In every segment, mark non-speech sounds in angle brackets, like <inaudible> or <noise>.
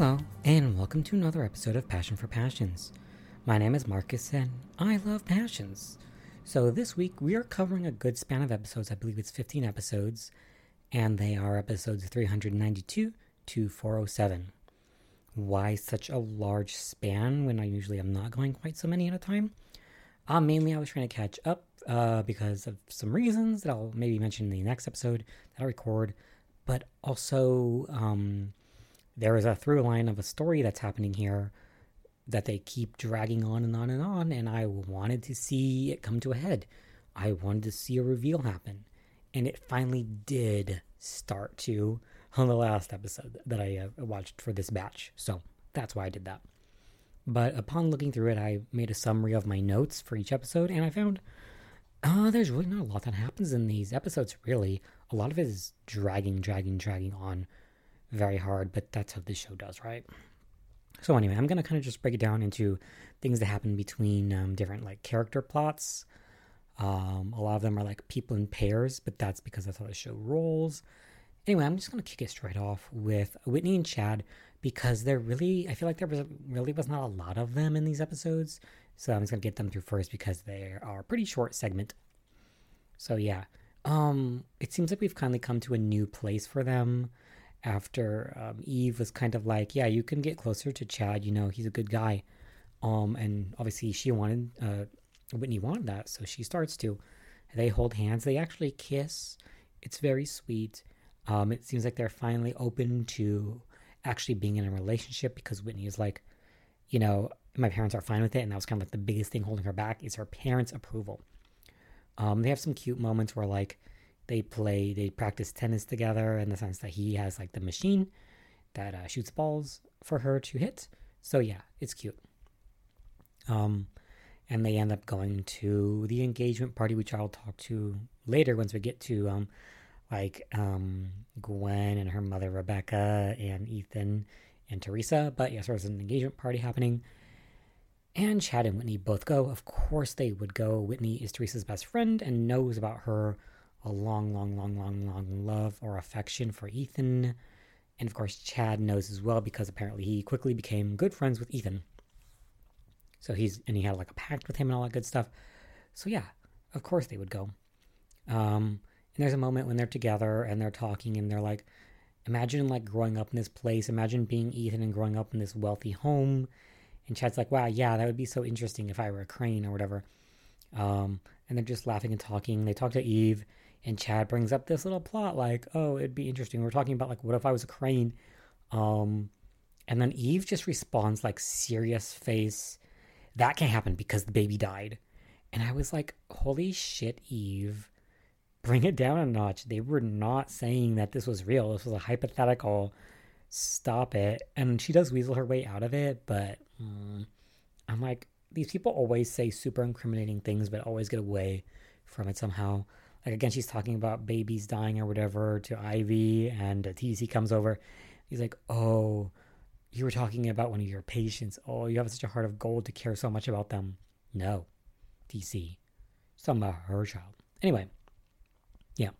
Hello, and welcome to another episode of Passion for Passions. My name is Marcus, and I love passions. So, this week we are covering a good span of episodes. I believe it's 15 episodes, and they are episodes 392 to 407. Why such a large span when I usually am not going quite so many at a time? Uh, mainly, I was trying to catch up uh, because of some reasons that I'll maybe mention in the next episode that I record, but also. Um, there is a through line of a story that's happening here that they keep dragging on and on and on, and I wanted to see it come to a head. I wanted to see a reveal happen, and it finally did start to on the last episode that I uh, watched for this batch. So that's why I did that. But upon looking through it, I made a summary of my notes for each episode, and I found uh, there's really not a lot that happens in these episodes, really. A lot of it is dragging, dragging, dragging on very hard, but that's how this show does, right? So anyway, I'm gonna kind of just break it down into things that happen between um, different like character plots. Um, a lot of them are like people in pairs, but that's because that's how the show rolls. Anyway, I'm just gonna kick it straight off with Whitney and Chad because there really, I feel like there was really was not a lot of them in these episodes. So I'm just gonna get them through first because they are a pretty short segment. So yeah, um, it seems like we've kindly come to a new place for them after um, Eve was kind of like, yeah, you can get closer to Chad. You know, he's a good guy. Um, and obviously she wanted, uh, Whitney wanted that, so she starts to. They hold hands. They actually kiss. It's very sweet. Um, it seems like they're finally open to actually being in a relationship because Whitney is like, you know, my parents are fine with it, and that was kind of like the biggest thing holding her back is her parents' approval. Um, they have some cute moments where like they play, they practice tennis together in the sense that he has like the machine that uh, shoots balls for her to hit. So yeah, it's cute. Um, and they end up going to the engagement party, which I'll talk to later once we get to um, like um, Gwen and her mother Rebecca and Ethan and Theresa. But yes, there's an engagement party happening. And Chad and Whitney both go. Of course, they would go. Whitney is Theresa's best friend and knows about her a long, long, long, long, long love or affection for Ethan. And of course, Chad knows as well because apparently he quickly became good friends with Ethan. So he's, and he had like a pact with him and all that good stuff. So yeah, of course they would go. Um, and there's a moment when they're together and they're talking and they're like, imagine like growing up in this place. Imagine being Ethan and growing up in this wealthy home. And Chad's like, wow, yeah, that would be so interesting if I were a crane or whatever. Um, and they're just laughing and talking. They talk to Eve and Chad brings up this little plot like, oh, it'd be interesting. We're talking about like, what if I was a crane? Um, and then Eve just responds like serious face. That can't happen because the baby died. And I was like, holy shit, Eve, bring it down a notch. They were not saying that this was real. This was a hypothetical. Stop it. And she does weasel her way out of it, but mm, I'm like, these people always say super incriminating things, but always get away from it somehow like again she's talking about babies dying or whatever to ivy and tc comes over. He's like oh you were talking about one of your patients. Oh you have such a heart of gold to care so much about them. No tc she's talking about her child. Anyway yeah.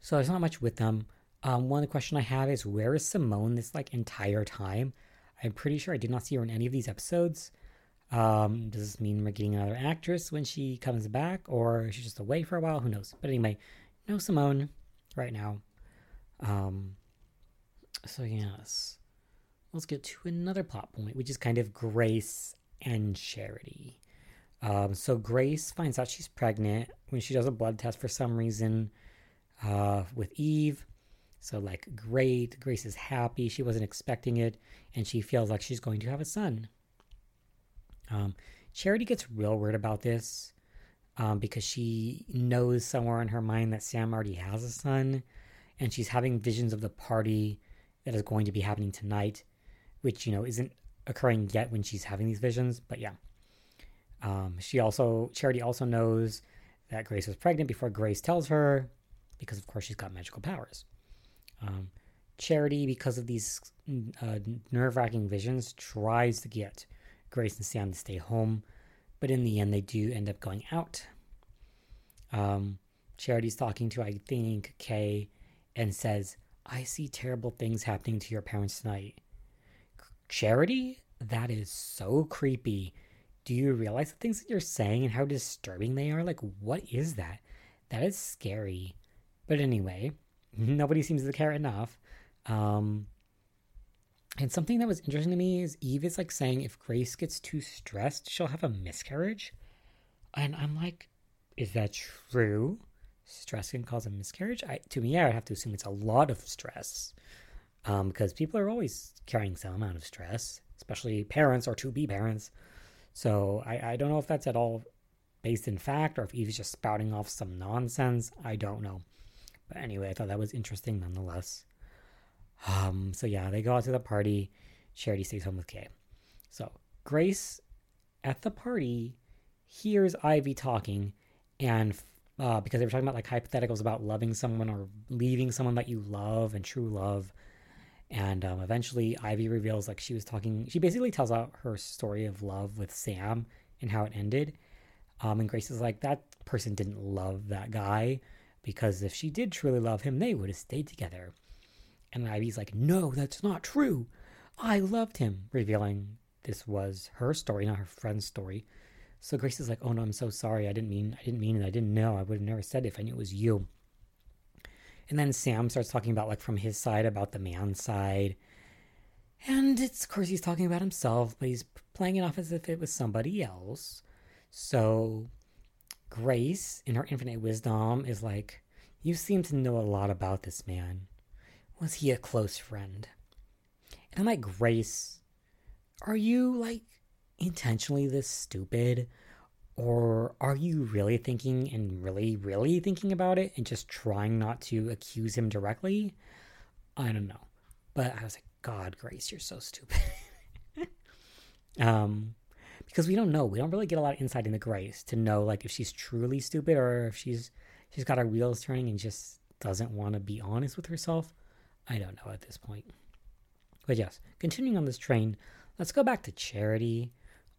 So there's not much with them. Um, one question i have is where is simone this like entire time? I'm pretty sure i did not see her in any of these episodes um, does this mean we're getting another actress when she comes back, or she's just away for a while? Who knows? But anyway, no Simone right now. Um, so yes, let's get to another plot point, which is kind of Grace and Charity. Um, so Grace finds out she's pregnant when she does a blood test for some reason uh, with Eve. So like great, Grace is happy. She wasn't expecting it, and she feels like she's going to have a son. Um, Charity gets real weird about this um, because she knows somewhere in her mind that Sam already has a son, and she's having visions of the party that is going to be happening tonight, which you know isn't occurring yet when she's having these visions. But yeah, um, she also Charity also knows that Grace was pregnant before Grace tells her, because of course she's got magical powers. Um, Charity, because of these uh, nerve wracking visions, tries to get Grace and Sam to stay home, but in the end, they do end up going out. Um, Charity's talking to, I think, Kay, and says, I see terrible things happening to your parents tonight. Charity? That is so creepy. Do you realize the things that you're saying and how disturbing they are? Like, what is that? That is scary. But anyway, <laughs> nobody seems to care enough. Um, and something that was interesting to me is Eve is like saying if Grace gets too stressed, she'll have a miscarriage. And I'm like, is that true? Stress can cause a miscarriage? I, to me, I would have to assume it's a lot of stress. Um, because people are always carrying some amount of stress, especially parents or to be parents. So I, I don't know if that's at all based in fact or if Eve's just spouting off some nonsense. I don't know. But anyway, I thought that was interesting nonetheless. Um, so yeah, they go out to the party. Charity stays home with Kay. So Grace at the party hears Ivy talking, and uh, because they were talking about like hypotheticals about loving someone or leaving someone that you love and true love. And um, eventually, Ivy reveals like she was talking. She basically tells out her story of love with Sam and how it ended. Um, and Grace is like, that person didn't love that guy because if she did truly love him, they would have stayed together. And Ivy's like, no, that's not true. I loved him, revealing this was her story, not her friend's story. So Grace is like, oh no, I'm so sorry. I didn't mean, I didn't mean it. I didn't know. I would have never said it if I knew it was you. And then Sam starts talking about like from his side about the man's side. And it's of course he's talking about himself, but he's playing it off as if it was somebody else. So Grace, in her infinite wisdom, is like, You seem to know a lot about this man. Was he a close friend? And I'm like, Grace, are you like intentionally this stupid? Or are you really thinking and really, really thinking about it and just trying not to accuse him directly? I don't know. But I was like, God, Grace, you're so stupid. <laughs> um, because we don't know. We don't really get a lot of insight into Grace to know like if she's truly stupid or if she's she's got her wheels turning and just doesn't want to be honest with herself. I don't know at this point. But yes, continuing on this train, let's go back to Charity.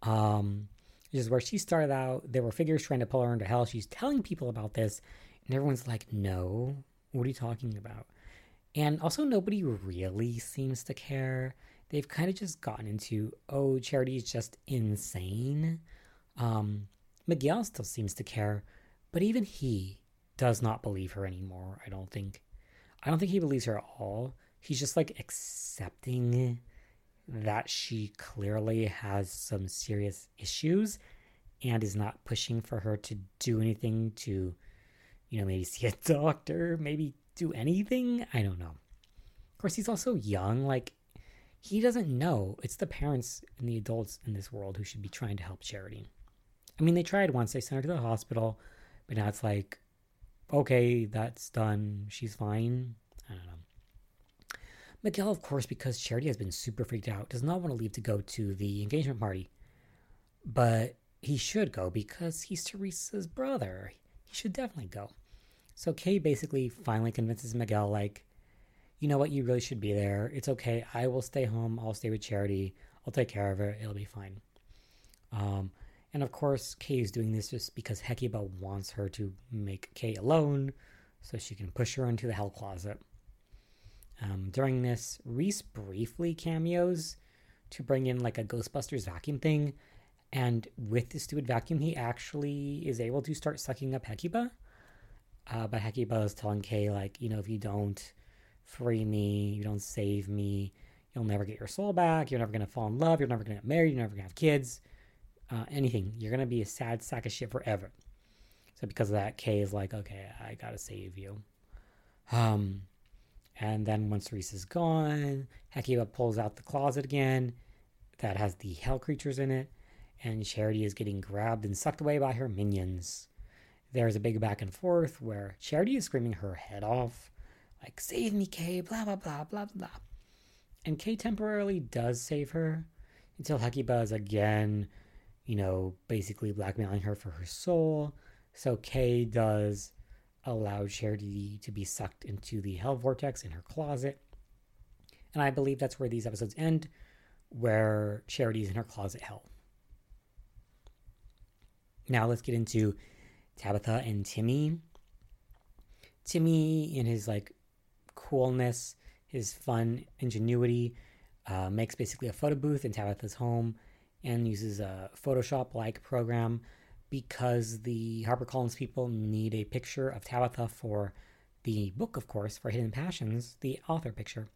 Um, this is where she started out. There were figures trying to pull her into hell. She's telling people about this, and everyone's like, no, what are you talking about? And also, nobody really seems to care. They've kind of just gotten into, oh, Charity is just insane. Um, Miguel still seems to care, but even he does not believe her anymore, I don't think. I don't think he believes her at all. He's just like accepting that she clearly has some serious issues and is not pushing for her to do anything to, you know, maybe see a <laughs> doctor, maybe do anything. I don't know. Of course, he's also young. Like, he doesn't know. It's the parents and the adults in this world who should be trying to help Charity. I mean, they tried once, they sent her to the hospital, but now it's like, okay, that's done. She's fine. I don't know. Miguel, of course, because Charity has been super freaked out, does not want to leave to go to the engagement party. But he should go because he's Theresa's brother. He should definitely go. So Kay basically finally convinces Miguel, like, you know what, you really should be there. It's okay. I will stay home. I'll stay with Charity. I'll take care of her. It'll be fine. Um, and of course, Kay is doing this just because Hecuba wants her to make Kay alone so she can push her into the hell closet. Um, during this, Reese briefly cameos to bring in like a Ghostbusters vacuum thing. And with the stupid vacuum, he actually is able to start sucking up Hecuba. Uh, but Hecuba is telling Kay, like, you know, if you don't free me, you don't save me, you'll never get your soul back, you're never going to fall in love, you're never going to get married, you're never going to have kids, uh, anything. You're to be a sad sack of shit forever. So because of that, Kay is like, okay, I got to save you. Um, and then once Reese is gone, Hecuba pulls out the closet again that has the hell creatures in it, and Charity is getting grabbed and sucked away by her minions. There's a big back and forth where Charity is screaming her head off, like, save me, Kay, blah, blah, blah, blah, blah. And Kay temporarily does save her until Hecuba is again, you know, basically blackmailing her for her soul. So Kay does allow Charity to be sucked into the hell vortex in her closet. And I believe that's where these episodes end, where Charity's in her closet hell. Now let's get into Tabitha and Timmy. Timmy, in his like coolness, his fun ingenuity, uh, makes basically a photo booth in Tabitha's home and uses a Photoshop like program because the HarperCollins people need a picture of Tabitha for the book, of course, for Hidden Passions, the author picture.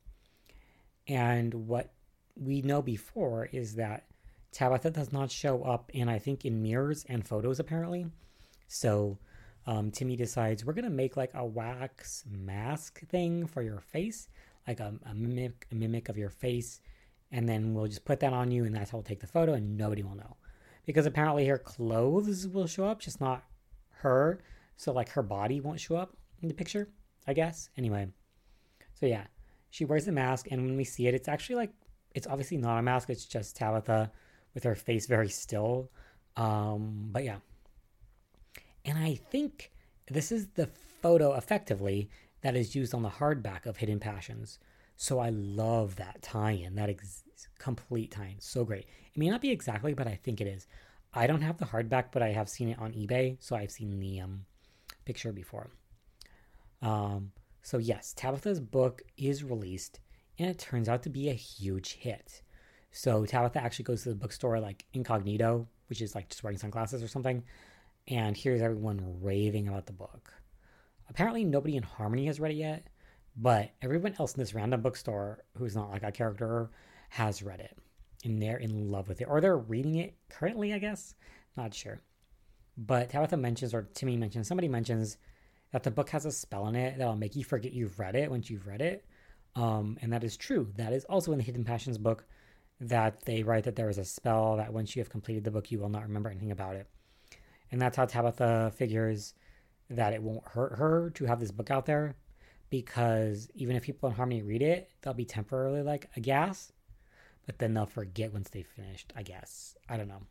And what we know before is that Tabitha does not show up in, I think, in mirrors and photos, apparently. So um, Timmy decides we're to make like a wax mask thing for your face, like a, a, mimic, a mimic of your face. And then we'll just put that on you, and that's how we'll take the photo, and nobody will know. Because apparently her clothes will show up, just not her. So, like, her body won't show up in the picture, I guess. Anyway, so yeah, she wears the mask, and when we see it, it's actually like, it's obviously not a mask, it's just Tabitha with her face very still. Um, but yeah. And I think this is the photo effectively that is used on the hardback of Hidden Passions. So I love that tie in, that ex- complete tie in. So great. It may not be exactly, but I think it is. I don't have the hardback, but I have seen it on eBay. So I've seen the um, picture before. Um, so, yes, Tabitha's book is released and it turns out to be a huge hit. So Tabitha actually goes to the bookstore like incognito, which is like just wearing sunglasses or something, and hears everyone raving about the book. Apparently, nobody in Harmony has read it yet, but everyone else in this random bookstore who's not like a character has read it, and they're in love with it, or they're reading it currently, I guess. Not sure. But Tabitha mentions, or Timmy mentions, somebody mentions that the book has a spell in it that'll make you forget you've read it once you've read it. Um, and that is true. That is also in the Hidden Passions book that they write that there is a spell that once you have completed the book, you will not remember anything about it. And that's how Tabitha figures that it won't hurt her to have this book out there because even if people in Harmony read it, they'll be temporarily like a gas, but then they'll forget once they've finished, I guess. I don't know.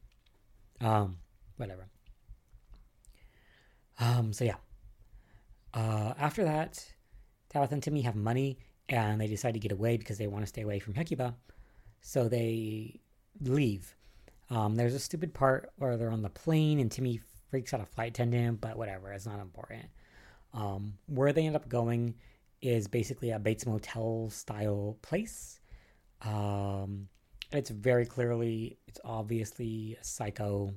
Um, whatever. Um, so yeah. Uh, after that, Tabitha and Timmy have money and they decide to get away because they want to stay away from Hecuba. So they leave. Um, there's a stupid part where they're on the plane and Timmy freaks out a flight attendant, but whatever, it's not important. Um, where they end up going is basically a Bates Motel style place. Um, it's very clearly, it's obviously a psycho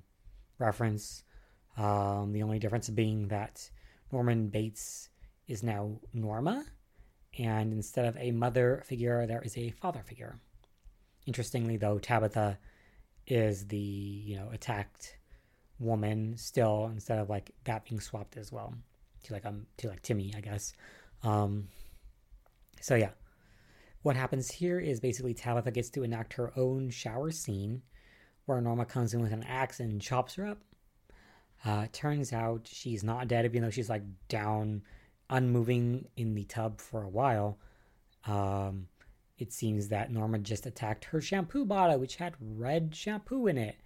reference. Um, the only difference being that Norman Bates is now Norma, and instead of a mother figure, there is a father figure. Interestingly, though, Tabitha is the you know attacked woman still instead of like that being swapped as well to like um to like Timmy, I guess. Um, so yeah, what happens here is basically Tabitha gets to enact her own shower scene, where Norma comes in with an axe and chops her up. Uh, turns out she's not dead, even though she's like down, unmoving in the tub for a while. Um, it seems that Norma just attacked her shampoo bottle, which had red shampoo in it.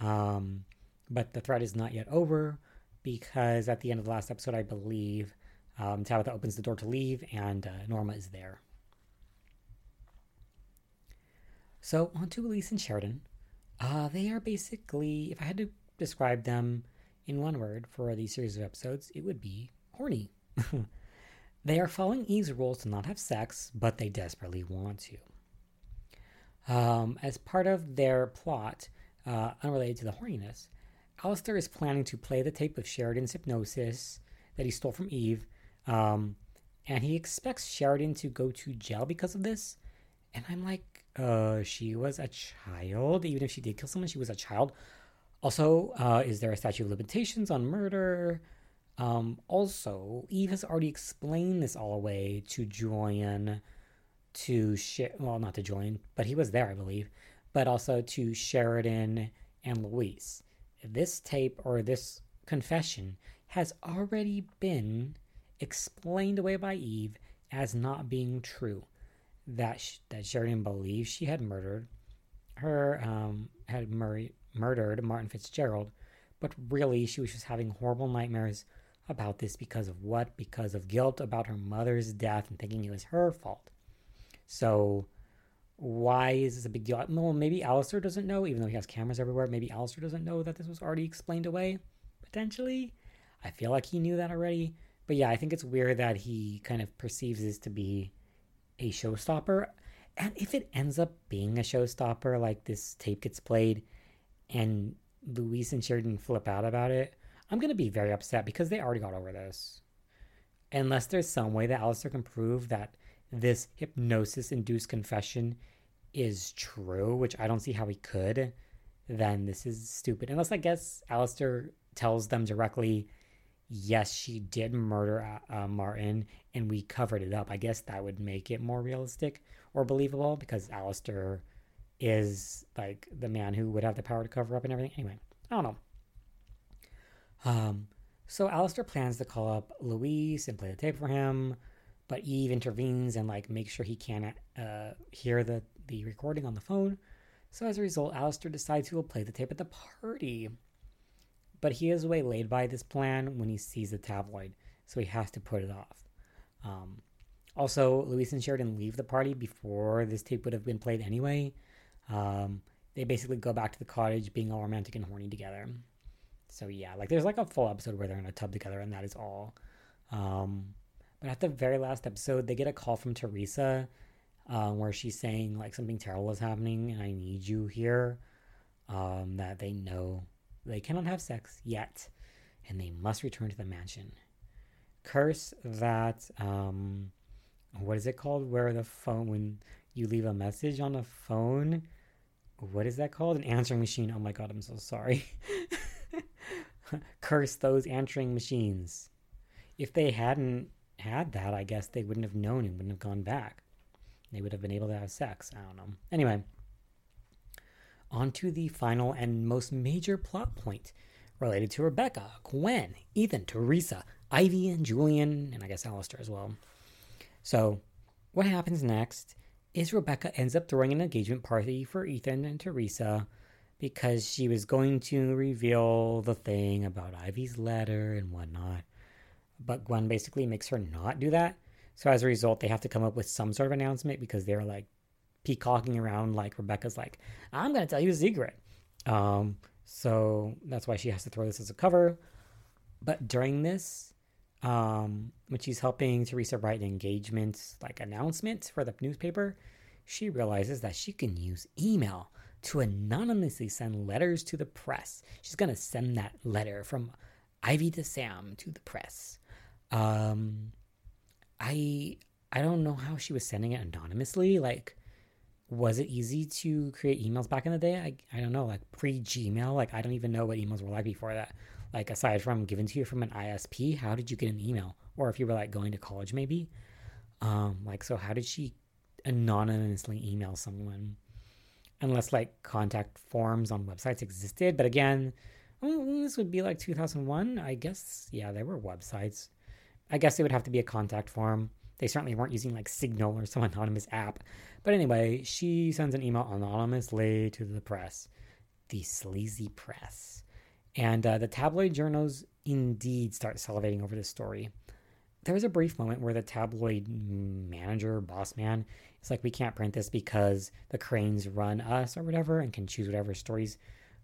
Um, but the threat is not yet over because at the end of the last episode, I believe, um, Tabitha opens the door to leave and uh, Norma is there. So, on to Luis and Sheridan. Uh, they are basically, if I had to describe them in one word for these series of episodes, it would be horny. <laughs> They are following Eve's rules to not have sex, but they desperately want to. Um, as part of their plot, uh, unrelated to the horniness, Alistair is planning to play the tape of Sheridan's hypnosis that he stole from Eve, um, and he expects Sheridan to go to jail because of this. And I'm like, uh, she was a child. Even if she did kill someone, she was a child. Also, uh, is there a statute of limitations on murder? Um, also, Eve has already explained this all away to Julian, to share, well, not to join, but he was there, I believe, but also to Sheridan and Luis. This tape or this confession has already been explained away by Eve as not being true. That sh- that Sheridan believes she had murdered her, um, had mur- murdered Martin Fitzgerald, but really she was just having horrible nightmares about this because of what? Because of guilt about her mother's death and thinking it was her fault. So, why is this a big deal? Well, maybe Alistair doesn't know, even though he has cameras everywhere. Maybe Alistair doesn't know that this was already explained away, potentially. I feel like he knew that already. But yeah, I think it's weird that he kind of perceives this to be a showstopper. And if it ends up being a showstopper, like this tape gets played and Luis and Sheridan flip out about it, I'm going to be very upset because they already got over this. Unless there's some way that Alistair can prove that this hypnosis induced confession is true, which I don't see how he could, then this is stupid. Unless I guess Alistair tells them directly, yes, she did murder uh, uh, Martin and we covered it up. I guess that would make it more realistic or believable because Alistair is like the man who would have the power to cover up and everything. Anyway, I don't know. Um, so Alistair plans to call up Luis and play the tape for him, but Eve intervenes and like makes sure he can't uh, hear the the recording on the phone. So as a result, Alistair decides he will play the tape at the party. But he is waylaid by this plan when he sees the tabloid, so he has to put it off. Um, also, Luis and Sheridan leave the party before this tape would have been played anyway. Um, they basically go back to the cottage being all romantic and horny together. So yeah, like there's like a full episode where they're in a tub together, and that is all. Um, but at the very last episode, they get a call from Theresa, uh, where she's saying like something terrible is happening, and I need you here. Um, that they know they cannot have sex yet, and they must return to the mansion. Curse that um, what is it called? Where the phone when you leave a message on a phone. What is that called? An answering machine. Oh my god, I'm so sorry. <laughs> curse those answering machines. If they hadn't had that, I guess they wouldn't have known and wouldn't have gone back. They would have been able to have sex. I don't know. Anyway, on to the final and most major plot point related to Rebecca, Gwen, Ethan, Theresa, Ivy, and Julian, and I guess Alistair as well. So, what happens next is Rebecca ends up throwing an engagement party for Ethan and Theresa because she was going to reveal the thing about Ivy's letter and whatnot. But Gwen basically makes her not do that. So as a result, they have to come up with some sort of announcement because they're like peacocking around like Rebecca's like, I'm gonna tell you a secret. Um, so that's why she has to throw this as a cover. But during this, um, when she's helping Theresa write an engagement like announcement for the newspaper, she realizes that she can use email to anonymously send letters to the press. She's to send that letter from Ivy to Sam to the press. Um, I I don't know how she was sending it anonymously. Like, was it easy to create emails back in the day? I, I don't know, like pre Gmail. Like, I don't even know what emails were like before that. Like, aside from given to you from an ISP, how did you get an email? Or if you were like going to college, maybe. Um, like, so how did she anonymously email someone? unless like contact forms on websites existed. But again, this would be like 2001. I guess, yeah, there were websites. I guess it would have to be a contact form. They certainly weren't using like Signal or some <laughs> anonymous app. But anyway, she sends an email anonymously to the press, the sleazy press. And uh, the tabloid journals indeed start salivating over this story. There was a brief moment where the tabloid manager, boss man, it's like we can't print this because the cranes run us or whatever and can choose whatever stories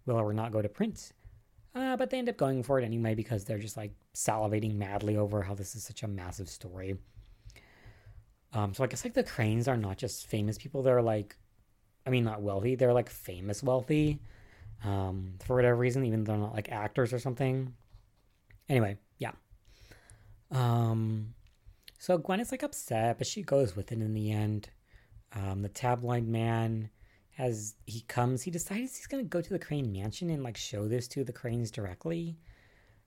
will or not go to print. Uh, but they end up going for it anyway because they're just like salivating madly over how this is such a massive story. Um, so I guess like the cranes are not just famous people; they're like, I mean, not wealthy. They're like famous wealthy, um, for whatever reason, even though they're not like actors or something. Anyway, yeah. Um, so Gwen is like upset, but she goes with it in the end. Um, the tabloid man, as he comes, he decides he's going to go to the Crane mansion and like show this to the Cranes directly.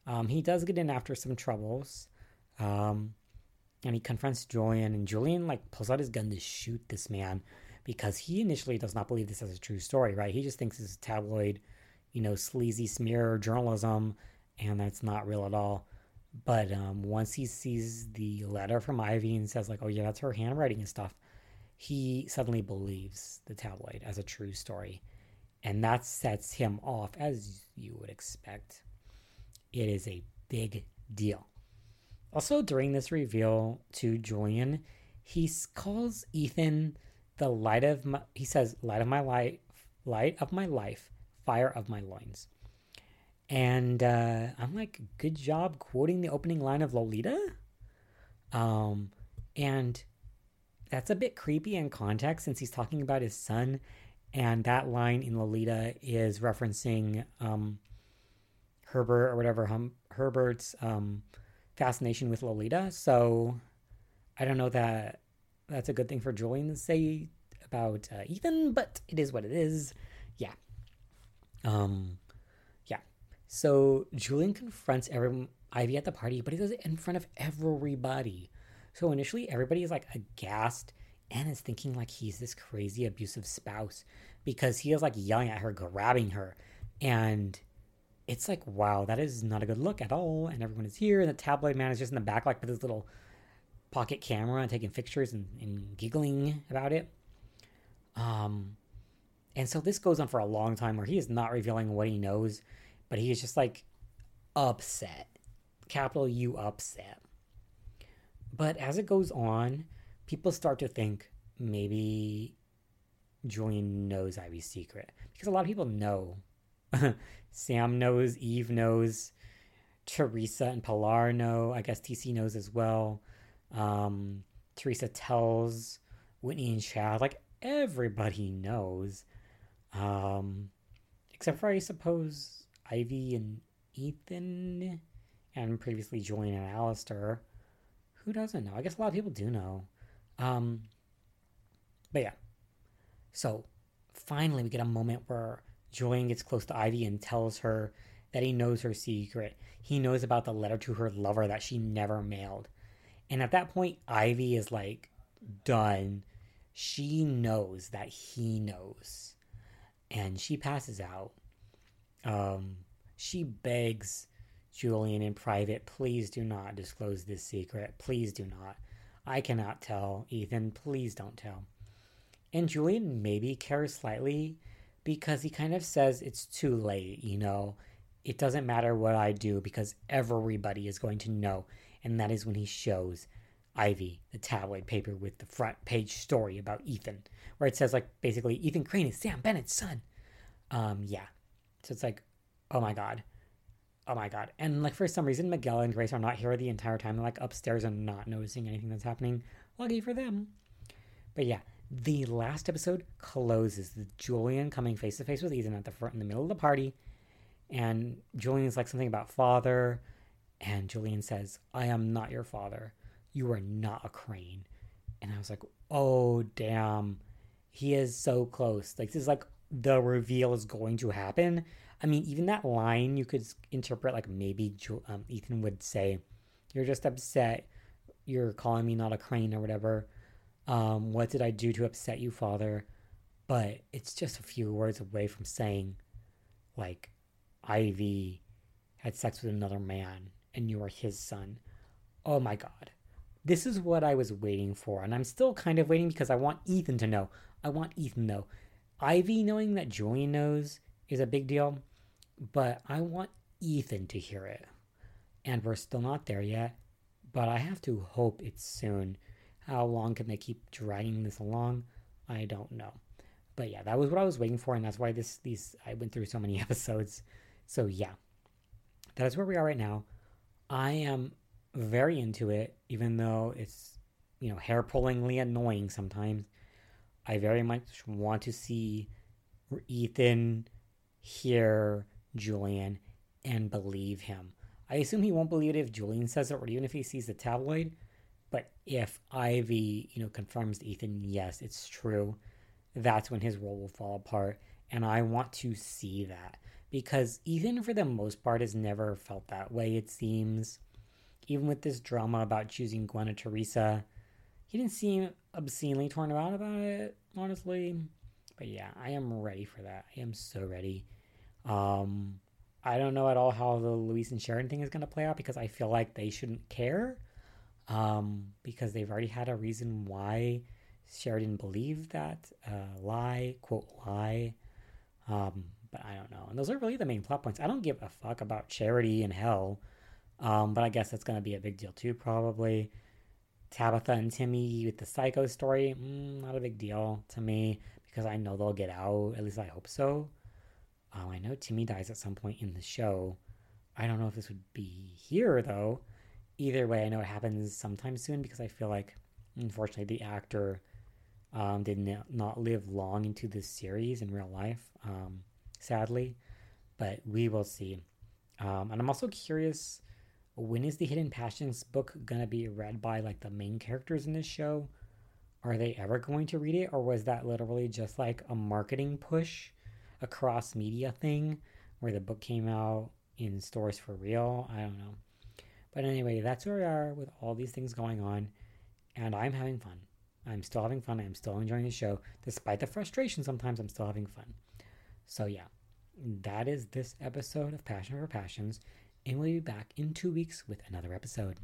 Um, he does get in after some troubles. Um, and he confronts Julian, and Julian like pulls out his gun to shoot this man because he initially does not believe this as a true story, right? He just thinks it's tabloid, you know, sleazy smear journalism, and that's not real at all. But um, once he sees the letter from Ivy and says like, "Oh yeah, that's her handwriting and stuff," he suddenly believes the tabloid as a true story. And that sets him off, as you would expect. It is a big deal. Also, during this reveal to Julian, he calls Ethan the light of my, he says, light of my life, light of my life, fire of my loins. And uh, I'm like, good job quoting the opening line of Lolita. Um, and that's a bit creepy in context since he's talking about his son, and that line in Lolita is referencing um, Herbert or whatever hum, Herbert's um, fascination with Lolita. So I don't know that that's a good thing for Julian to say about uh, Ethan, but it is what it is. Yeah. Um, yeah. So Julian confronts every Ivy at the party, but he does it in front of everybody. So initially, everybody is like aghast and is thinking like he's this crazy abusive spouse because he is like yelling at her, grabbing her, and it's like wow, that is not a good look at all. And everyone is here, and the tabloid man is just in the back like with his little pocket camera and taking pictures and, and giggling about it. Um, and so this goes on for a long time where he is not revealing what he knows, but he is just like upset. Capital U upset. But as it goes on, people start to think maybe Julian knows Ivy's secret. Because a lot of people know. <laughs> Sam knows, Eve knows, Theresa and Pilar know. I guess TC knows as well. Um, Theresa tells Whitney and Chad. Like everybody knows. Um, except for, I suppose, Ivy and Ethan, and previously Julian and Alistair. Who doesn't know? I guess a lot of people do know. Um, but yeah. So finally, we get a moment where Julian gets close to Ivy and tells her that he knows her secret. He knows about the letter to her lover that she never mailed. And at that point, Ivy is like done. She knows that he knows and she passes out. Um, she begs Julian in private, please do not disclose this secret. Please do not. I cannot tell. Ethan, please don't tell. And Julian maybe cares slightly because he kind of says it's too late, you know. It doesn't matter what I do because everybody is going to know. And that is when he shows Ivy the tabloid paper with the front page story about Ethan, where it says like basically Ethan Crane is Sam Bennett's son. Um, yeah. So it's like, oh my god. Oh my god. And like for some reason Miguel and Grace are not here the entire time. They're like upstairs and not noticing anything that's happening. Lucky for them. But yeah, the last episode closes with Julian coming face to face with Ethan at the front in the middle of the party. And Julian's like something about father. And Julian says, I am not your father. You are not a crane. And I was like, oh, damn. He is so close. Like, this is like the reveal is going to happen. I mean, even that line you could interpret like maybe um, Ethan would say, You're just upset. You're calling me not a crane or whatever. Um, what did I do to upset you, father? But it's just a few words away from saying, like, Ivy had sex with another man and you are his son. Oh my god. This is what I was waiting for, and I'm still kind of waiting because I want Ethan to know. I want Ethan to know. Ivy knowing that Julian knows is a big deal, but I want Ethan to hear it. And we're still not there yet, but I have to hope it's soon. How long can they keep dragging this along? I don't know. But yeah, that was what I was waiting for, and that's why this these I went through so many <laughs> episodes. So yeah. That is where we are right now. I am very into it, even though it's you know hair pullingly annoying sometimes. I very much want to see Ethan hear Julian and believe him. I assume he won't believe it if Julian says it or even if he sees the tabloid. But if Ivy, you know, confirms Ethan, yes, it's true, that's when his role will fall apart. And I want to see that. Because Ethan, for the most part, has never felt that way, it seems. Even with this drama about choosing Gwen or Theresa, he didn't seem obscenely torn around about it, honestly. But yeah, I am ready for that. I am so ready. Um, I don't know at all how the Luis and Sharon thing is going to play out because I feel like they shouldn't care. Um, because they've already had a reason why Sheridan believed that uh, lie, quote, lie. Um, but I don't know. And those are really the main plot points. I don't give a fuck about charity and hell. Um, but I guess that's going to be a big deal too, probably. Tabitha and Timmy with the psycho story, mm, not a big deal to me because I know they'll get out. At least I hope so. Oh, I know Timmy dies at some point in the show. I don't know if this would be here though. Either way, I know it happens sometime soon because I feel like Unfortunately, the actor um, did not live long into this series in real life, um, sadly, but we will see. Um, and I'm also curious when is the Hidden Passions book gonna be read by like the main characters in this show? Are they ever going to read it, or was that literally just like a marketing push, a cross media thing where the book came out in stores for real? I don't know. But anyway, that's where we are with all these things going on, and I'm having fun. I'm still having fun. I'm still enjoying the show. Despite the frustration, sometimes I'm still having fun. So, yeah, that is this episode of Passion for Passions, and we'll be back in two weeks with another episode.